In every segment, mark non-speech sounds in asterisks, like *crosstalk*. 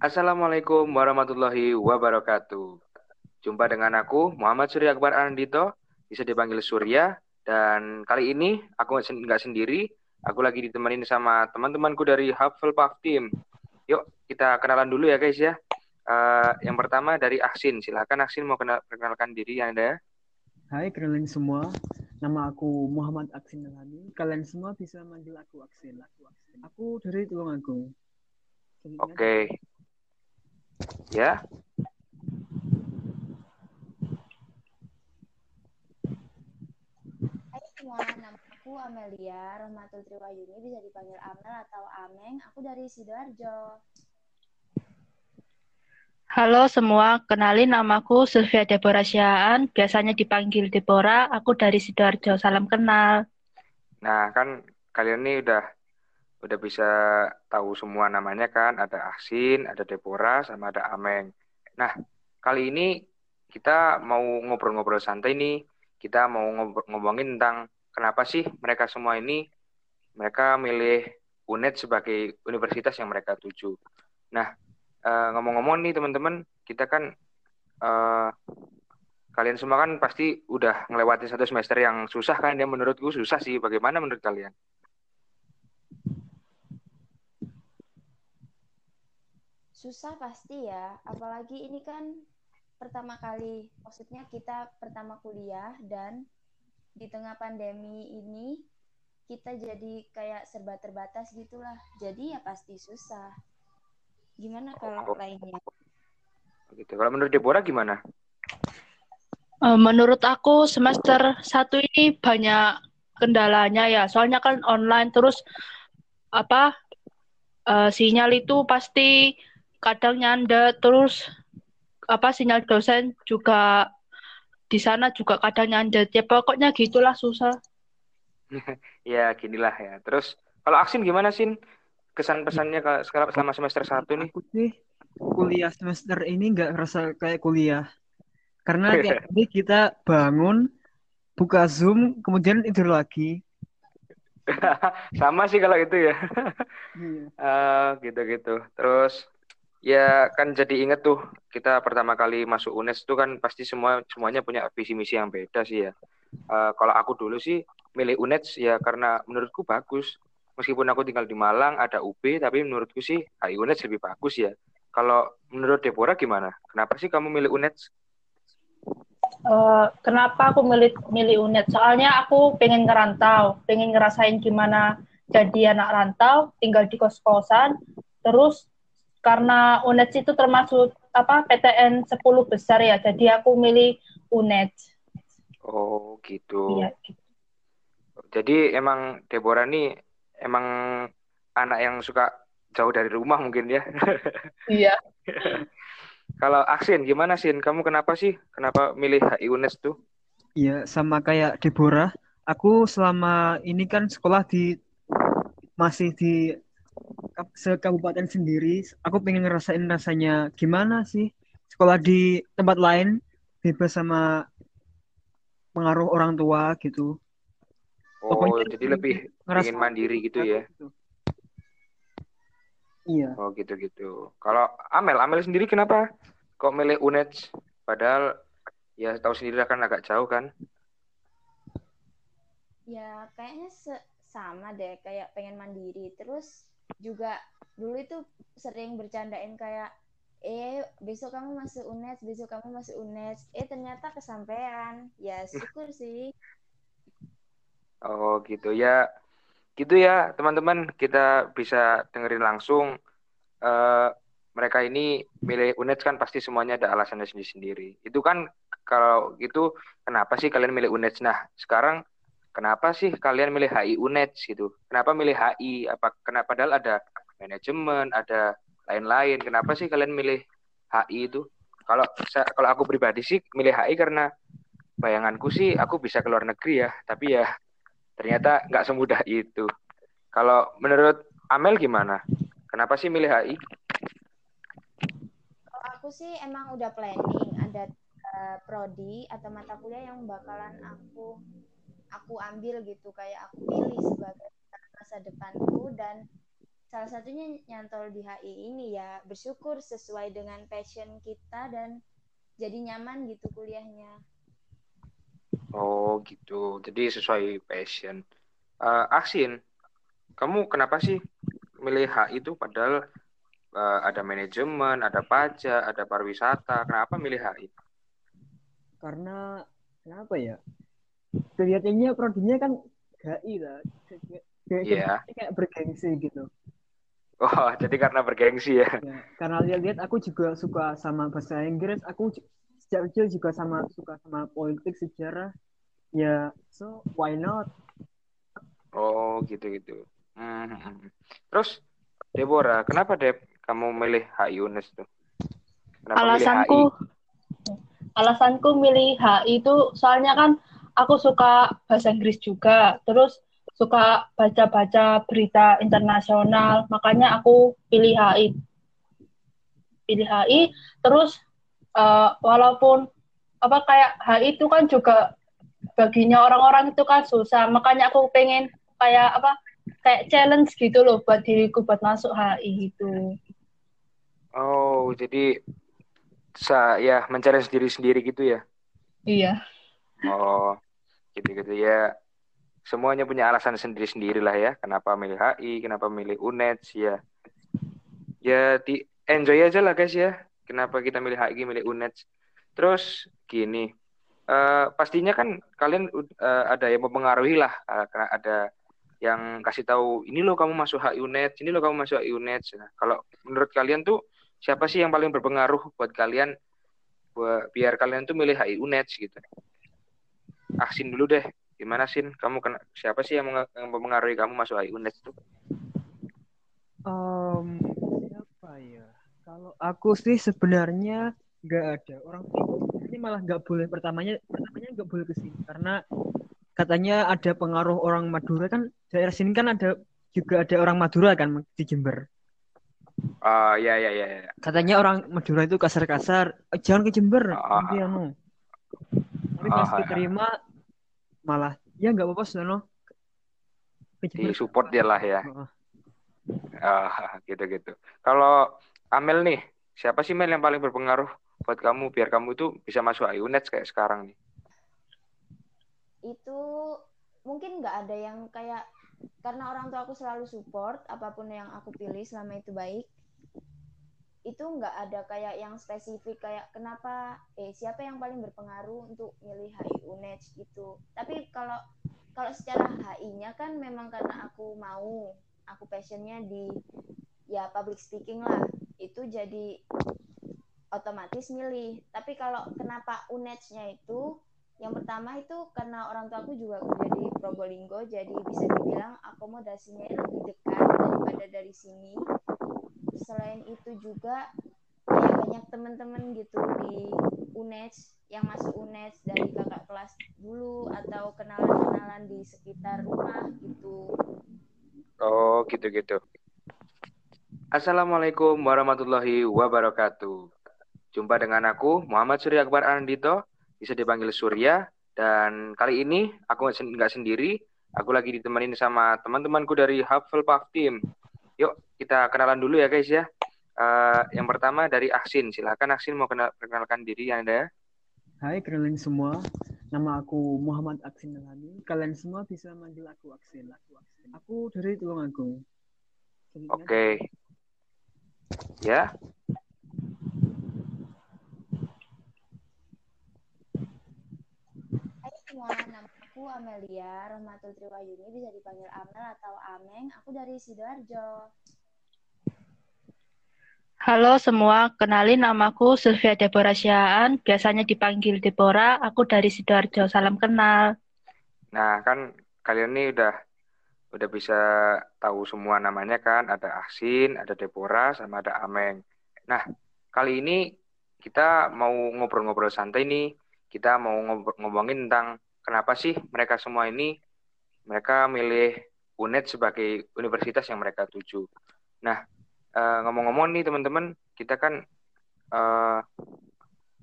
Assalamualaikum warahmatullahi wabarakatuh. Jumpa dengan aku Muhammad Surya Akbar Andito, bisa dipanggil Surya. Dan kali ini aku nggak sendiri, aku lagi ditemenin sama teman-temanku dari Hufflepuff Team. Yuk kita kenalan dulu ya guys ya. Uh, yang pertama dari Aksin, silahkan Aksin mau kenal perkenalkan diri Anda. Hai kenalin semua, nama aku Muhammad Aksin Dalani. Kalian semua bisa manggil aku Aksin. Aku dari Tulungagung. Oke. Okay. Ya. Hai semua, nama aku Amelia Rahmatul Triwayuni, bisa dipanggil Amel atau Ameng. Aku dari Sidoarjo. Halo semua, kenalin namaku Sylvia Deborah Syaan, biasanya dipanggil Deborah, aku dari Sidoarjo, salam kenal. Nah, kan kalian ini udah udah bisa tahu semua namanya kan, ada Asin, ada Deborah, sama ada Ameng. Nah, kali ini kita mau ngobrol-ngobrol santai nih. Kita mau ngomongin tentang kenapa sih mereka semua ini mereka milih UNED sebagai universitas yang mereka tuju. Nah, uh, ngomong-ngomong nih teman-teman, kita kan uh, kalian semua kan pasti udah ngelewatin satu semester yang susah kan ya menurutku susah sih. Bagaimana menurut kalian? Susah pasti ya apalagi ini kan pertama kali maksudnya kita pertama kuliah dan di tengah pandemi ini kita jadi kayak serba terbatas gitulah. Jadi ya pasti susah. Gimana kalau lainnya? Gitu. Kalau menurut Deborah gimana? Eh, menurut aku semester satu ini banyak kendalanya ya. Soalnya kan online terus apa uh, sinyal itu pasti kadang nyanda terus apa sinyal dosen juga di sana juga kadang nyanda ya pokoknya gitulah susah. *laughs* Ya ginilah ya. Terus kalau Aksin gimana sih kesan pesannya sekarang selama semester satu nih? Aku sih kuliah semester ini nggak ngerasa kayak kuliah. Karena *laughs* kayak ini kita bangun buka zoom kemudian tidur lagi. *laughs* Sama sih kalau itu ya. Iya. uh, gitu gitu terus Ya kan jadi inget tuh kita pertama kali masuk UNES tuh kan pasti semua semuanya punya visi misi yang beda sih ya. Uh, kalau aku dulu sih milih UNES ya karena menurutku bagus. Meskipun aku tinggal di Malang ada UB tapi menurutku sih HI UNES lebih bagus ya. Kalau menurut Deborah gimana? Kenapa sih kamu milih UNES? Uh, kenapa aku milih milih UNED? Soalnya aku pengen ngerantau, pengen ngerasain gimana jadi anak rantau, tinggal di kos-kosan, terus karena UNED itu termasuk apa PTN 10 besar ya, jadi aku milih UNED. Oh gitu. Iya. Gitu. Jadi emang Deborah nih emang anak yang suka jauh dari rumah mungkin ya. *laughs* Iya. Kalau Aksin gimana Sin? Kamu kenapa sih? Kenapa milih HI UNED tuh? Iya, sama kayak Deborah. Aku selama ini kan sekolah di masih di sekabupaten sendiri, aku pengen ngerasain rasanya gimana sih sekolah di tempat lain bebas sama pengaruh orang tua gitu. Oh, Pokoknya jadi lebih ingin mandiri gitu ya? Gitu. Iya. Oh gitu-gitu. Kalau Amel, Amel sendiri kenapa kok milih UNED? Padahal ya tahu sendiri kan agak jauh kan? Ya kayaknya sama deh, kayak pengen mandiri. Terus juga dulu itu sering bercandain kayak eh besok kamu masuk UNES, besok kamu masuk UNES. Eh ternyata kesampaian. Ya *laughs* syukur sih. Oh gitu ya. Gitu ya teman-teman kita bisa dengerin langsung uh, mereka ini milih UNES kan pasti semuanya ada alasannya sendiri-sendiri. Itu kan kalau gitu kenapa sih kalian milih UNES? Nah, sekarang kenapa sih kalian milih HI UNED gitu? Kenapa milih HI? Apa kenapa padahal ada manajemen, ada lain-lain. Kenapa sih kalian milih HI itu? Kalau kalau aku pribadi sih milih HI karena bayanganku sih aku bisa ke luar negeri ya, tapi ya ternyata nggak semudah itu. Kalau menurut Amel gimana? Kenapa sih milih HI? Kalau aku sih emang udah planning ada uh, prodi atau mata kuliah yang bakalan aku aku ambil gitu kayak aku pilih sebagai masa depanku dan salah satunya nyantol di HI ini ya bersyukur sesuai dengan passion kita dan jadi nyaman gitu kuliahnya. Oh gitu. Jadi sesuai passion. Uh, Aksin, kamu kenapa sih milih HI itu padahal uh, ada manajemen, ada pajak, ada pariwisata. Kenapa milih HI? Karena kenapa ya? Kelihatannya prodinya kan HI lah. Kayak, yeah. kayak bergengsi gitu. Oh, *laughs* jadi karena bergengsi ya? ya karena lihat-lihat aku juga suka sama bahasa Inggris. Aku sejak kecil juga sama suka sama politik sejarah. Ya, so why not? Oh, gitu-gitu. Hmm. hmm, hmm. Terus, Deborah, kenapa Deb kamu milih HI UNES tuh? Kenapa alasanku, milih HI? alasanku milih HI itu soalnya kan aku suka bahasa Inggris juga. Terus suka baca-baca berita internasional, makanya aku pilih HI. Pilih HI, terus uh, walaupun apa kayak HI itu kan juga baginya orang-orang itu kan susah, makanya aku pengen kayak apa kayak challenge gitu loh buat diriku buat masuk HI gitu. Oh, jadi sa ya mencari sendiri sendiri gitu ya? Iya. Oh, gitu-gitu ya. Semuanya punya alasan sendiri-sendiri lah ya. Kenapa milih HI kenapa milih UNED ya. Ya di enjoy aja lah guys ya. Kenapa kita milih HI milih UNED. Terus gini. Uh, pastinya kan kalian uh, ada yang mempengaruhi lah. Uh, karena ada yang kasih tahu ini loh kamu masuk HI UNED ini loh kamu masuk HI UNED. Nah, kalau menurut kalian tuh siapa sih yang paling berpengaruh buat kalian? Buat biar kalian tuh milih HI UNED gitu aksin dulu deh Gimana sih? Kamu kena siapa sih yang, yang mempengaruhi kamu masuk UNES itu? Um, siapa ya? Kalau aku sih sebenarnya nggak ada orang ini malah nggak boleh pertamanya pertamanya nggak boleh ke sini karena katanya ada pengaruh orang Madura kan daerah sini kan ada juga ada orang Madura kan di Jember. Ah uh, ya ya ya. ya. Katanya orang Madura itu kasar-kasar. Eh, jangan ke Jember uh, nanti anu. Tapi pas uh, diterima malah. Ya nggak apa-apa Sono di support dia lah ya. Uh, *laughs* gitu gitu kalau Amel nih siapa sih Mel yang paling berpengaruh buat kamu biar kamu tuh bisa masuk IUNET kayak sekarang nih? Itu mungkin nggak ada yang kayak karena orang tua aku selalu support apa pun yang aku pilih selama itu baik itu nggak ada kayak yang spesifik kayak kenapa eh siapa yang paling berpengaruh untuk milih HI UNED gitu. Tapi kalau kalau secara HI-nya kan memang karena aku mau aku passionnya di ya public speaking lah. Itu jadi otomatis milih. Tapi kalau kenapa UNED-nya itu yang pertama itu karena orang tua aku juga udah di Probolinggo jadi bisa dibilang akomodasinya lebih dekat daripada dari sini selain itu juga kayak banyak teman-teman gitu di UNED yang masuk UNED dari kakak kelas dulu atau kenalan-kenalan di sekitar rumah gitu. Oh, gitu-gitu. Assalamualaikum warahmatullahi wabarakatuh. Jumpa dengan aku Muhammad Surya Akbar Andito, bisa dipanggil Surya dan kali ini aku nggak sendiri, aku lagi ditemenin sama teman-temanku dari Hufflepuff Team. Yuk, kita kenalan dulu ya guys ya. Uh, yang pertama dari Aksin. Silahkan Aksin mau kenal, perkenalkan diri Anda. Hai, kenalin semua. Nama aku Muhammad Aksin Nelani. Kalian semua bisa manggil aku Aksin. Aku, Aksin. aku dari Tulungagung. Oke. Okay. Ya. Hai semua, nama aku Amelia Rahmatul Triwayuni, bisa dipanggil Amel atau Ameng. Aku dari Sidoarjo. Halo semua, kenalin namaku Sylvia Deborah Syaan, biasanya dipanggil Deborah, aku dari Sidoarjo, salam kenal. Nah, kan kalian ini udah udah bisa tahu semua namanya kan, ada Asin, ada Deborah, sama ada Ameng. Nah, kali ini kita mau ngobrol-ngobrol santai nih, kita mau ngomongin tentang kenapa sih mereka semua ini mereka milih UNED sebagai universitas yang mereka tuju. Nah, uh, ngomong-ngomong nih teman-teman, kita kan uh,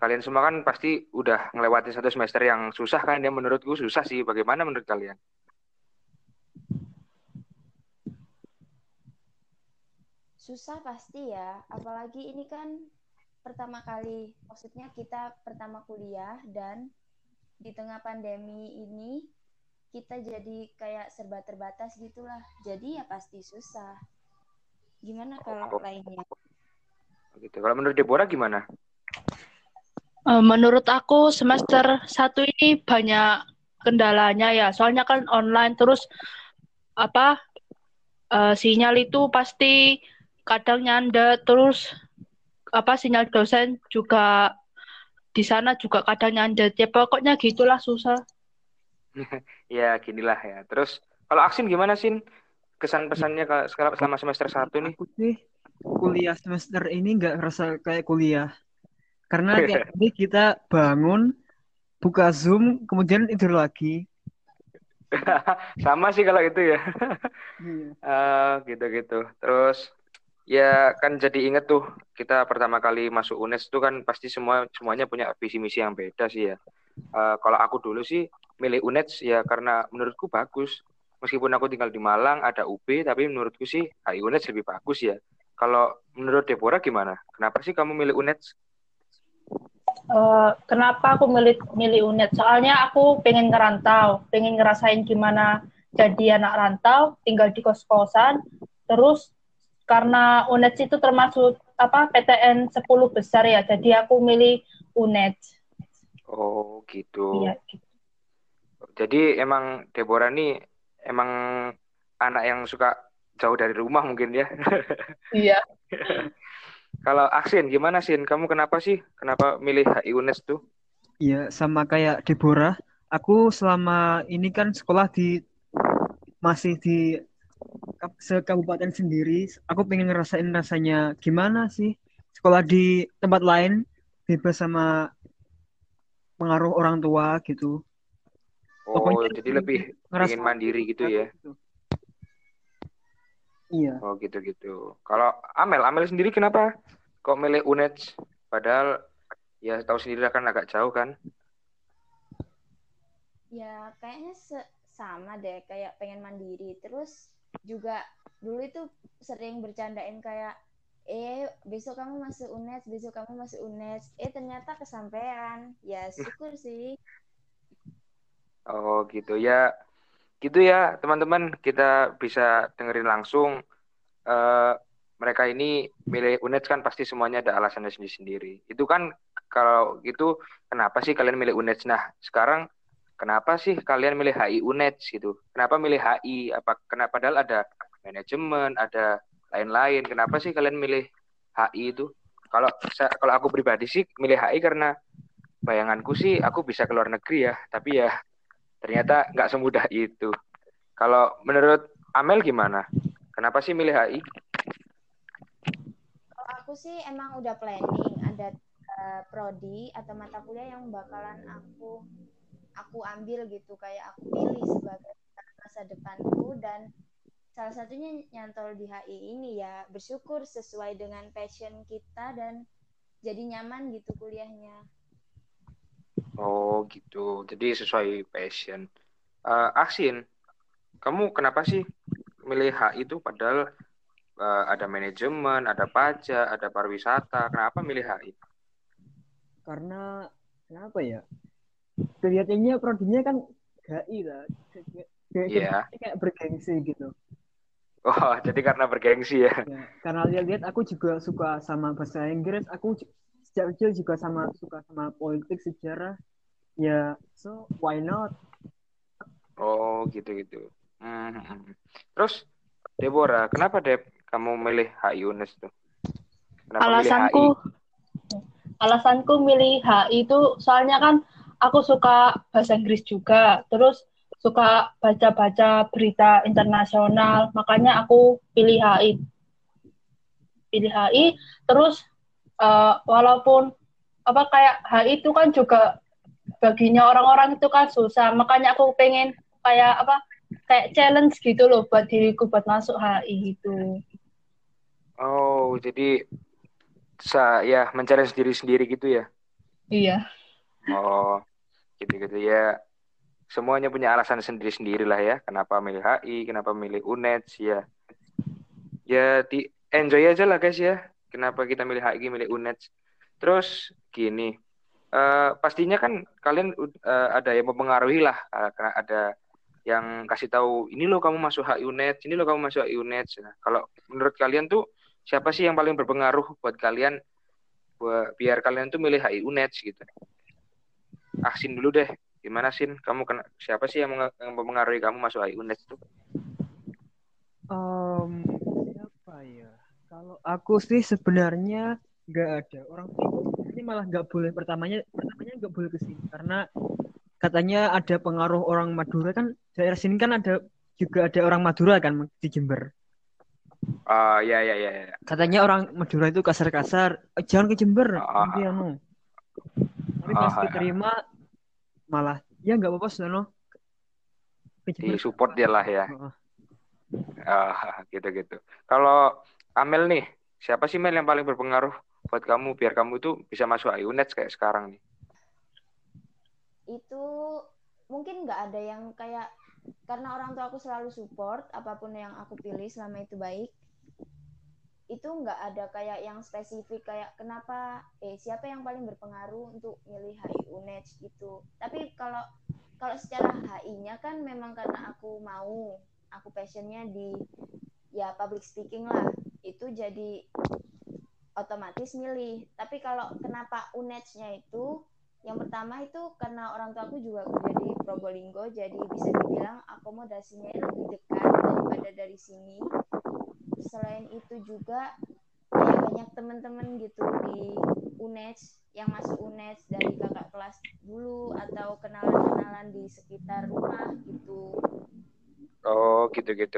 kalian semua kan pasti udah ngelewati satu semester yang susah kan ya menurutku susah sih. Bagaimana menurut kalian? susah pasti ya, apalagi ini kan pertama kali, maksudnya kita pertama kuliah dan di tengah pandemi ini kita jadi kayak serba terbatas gitulah. Jadi ya pasti susah. Gimana kalau lainnya? Gitu. Kalau menurut Deborah gimana? Eh, menurut aku semester satu ini banyak kendalanya ya. Soalnya kan online terus apa eh, sinyal itu pasti kadang nyandet terus apa sinyal dosen juga di sana juga kadang nyandet. Ya pokoknya gitulah susah. *laughs* Ya, ginilah ya. Terus kalau Aksin gimana, Sin? Kesan-pesannya ke- sekarang selama semester satu nih? Aku sih kuliah semester ini nggak ngerasa kayak kuliah. Karena kayak tadi kita bangun, buka Zoom, kemudian tidur lagi. *laughs* Sama sih kalau itu ya. Iya. Eh, *laughs* gitu-gitu. Terus ya kan jadi inget tuh kita pertama kali masuk UNES tuh kan pasti semua semuanya punya visi misi yang beda sih ya. Eh, kalau aku dulu sih milih UNES ya karena menurutku bagus. Meskipun aku tinggal di Malang ada UB tapi menurutku sih HI UNES lebih bagus ya. Kalau menurut Deborah gimana? Kenapa sih kamu milih UNES? Eh, kenapa aku milih milih UNED? Soalnya aku pengen ngerantau, pengen ngerasain gimana jadi anak rantau, tinggal di kos-kosan. Terus karena UNED itu termasuk apa PTN 10 besar ya, jadi aku milih UNED. Oh gitu. Iya, gitu. Jadi emang Deborah nih emang anak yang suka jauh dari rumah mungkin ya. Iya. *laughs* Kalau Aksin gimana Sin? Kamu kenapa sih? Kenapa milih HI UNES tuh? Iya, sama kayak Deborah. Aku selama ini kan sekolah di masih di kap- sekabupaten sendiri. Aku pengen ngerasain rasanya gimana sih sekolah di tempat lain bebas sama pengaruh orang tua gitu. Oh, Pokoknya jadi lebih Ngerasa ingin mandiri gitu ya. Iya. Oh gitu-gitu. Kalau Amel, Amel sendiri kenapa kok milih UNES? Padahal ya tahu sendiri lah kan agak jauh kan. Ya, kayaknya se- sama deh, kayak pengen mandiri. Terus juga dulu itu sering bercandain kayak, eh besok kamu masuk UNES, besok kamu masuk UNES. Eh ternyata kesampaian. Ya syukur sih. Oh gitu ya. Gitu ya teman-teman kita bisa dengerin langsung eh, mereka ini milih UNES kan pasti semuanya ada alasannya sendiri-sendiri. Itu kan kalau gitu kenapa sih kalian milih UNES? Nah sekarang kenapa sih kalian milih HI UNES gitu? Kenapa milih HI? Apa kenapa padahal ada manajemen, ada lain-lain. Kenapa sih kalian milih HI itu? Kalau kalau aku pribadi sih milih HI karena bayanganku sih aku bisa ke luar negeri ya, tapi ya ternyata nggak semudah itu. Kalau menurut Amel gimana? Kenapa sih milih HI? Kalau aku sih emang udah planning ada eh, prodi atau mata kuliah yang bakalan aku aku ambil gitu kayak aku pilih sebagai masa depanku dan salah satunya nyantol di HI ini ya bersyukur sesuai dengan passion kita dan jadi nyaman gitu kuliahnya. Oh gitu. Jadi sesuai passion. Eh, Aksin, kamu kenapa sih milih HI itu padahal eh, ada manajemen, ada pajak, ada pariwisata. Kenapa milih HI? Karena kenapa ya? Kelihatannya prodinya kan HI lah. Kayak Iya. kayak bergengsi gitu. Oh, *laughs* jadi karena bergengsi ya. Ya, karena lihat-lihat aku juga suka sama bahasa Inggris, aku sejak kecil juga sama suka sama politik sejarah. Ya, so why not? Oh, gitu-gitu. Hmm, hmm. Terus Deborah, kenapa Deb kamu milih HI UNES tuh? Kenapa milih Alasanku HI? alasanku milih HI itu soalnya kan aku suka bahasa Inggris juga, terus suka baca-baca berita internasional, makanya aku pilih HI. Pilih HI, terus eh, walaupun apa kayak HI itu kan juga baginya orang-orang itu kan susah, makanya aku pengen kayak apa kayak challenge gitu loh buat diriku buat masuk HI gitu. Oh, jadi sa ya mencari sendiri-sendiri gitu ya. Iya. Oh, gitu-gitu ya. Semuanya punya alasan sendiri-sendiri lah ya. Kenapa milih HI, kenapa milih UNED ya. Ya di enjoy aja lah guys ya. Kenapa kita milih HI, milih UNED. Terus gini, uh, pastinya kan kalian uh, ada yang mempengaruhi lah, uh, karena ada yang kasih tahu ini loh kamu masuk HI UNED, ini loh kamu masuk HI UNED. Nah, kalau menurut kalian tuh siapa sih yang paling berpengaruh buat kalian buat biar kalian tuh milih HI UNED gitu. Asin dulu deh. Gimana Sin? Kamu kena siapa sih yang, yang mempengaruhi kamu masuk HI UNED itu? Um, siapa ya? Kalau aku sih sebenarnya nggak ada orang ini malah nggak boleh pertamanya pertamanya nggak boleh ke sini karena katanya ada pengaruh orang Madura kan daerah sini kan ada juga ada orang Madura kan di Jember. Ah uh, ya ya ya. Katanya orang Madura itu kasar-kasar. Eh, jangan ke Jember uh, nanti anu. Tapi pas uh, diterima malah ya nggak apa-apa sono. Di support dia lah ya. Uh. Uh, gitu-gitu. Kalau Amel nih, siapa sih Mel yang paling berpengaruh buat kamu biar kamu itu bisa masuk IUNET kayak sekarang nih? Itu mungkin nggak ada yang kayak karena orang tua aku selalu support apa pun yang aku pilih selama itu baik itu nggak ada kayak yang spesifik kayak kenapa eh siapa yang paling berpengaruh untuk milih HI UNED gitu tapi kalau kalau secara HI-nya kan memang karena aku mau aku passionnya di ya public speaking lah itu jadi otomatis milih tapi kalau kenapa UNED-nya itu yang pertama itu karena orang tua aku juga kerja di Probolinggo, jadi bisa dibilang akomodasinya lebih dekat daripada dari sini. Selain itu juga kayak banyak teman-teman gitu di UNED yang masuk UNED dari kakak kelas dulu atau kenalan-kenalan di sekitar rumah gitu. Oh, gitu-gitu.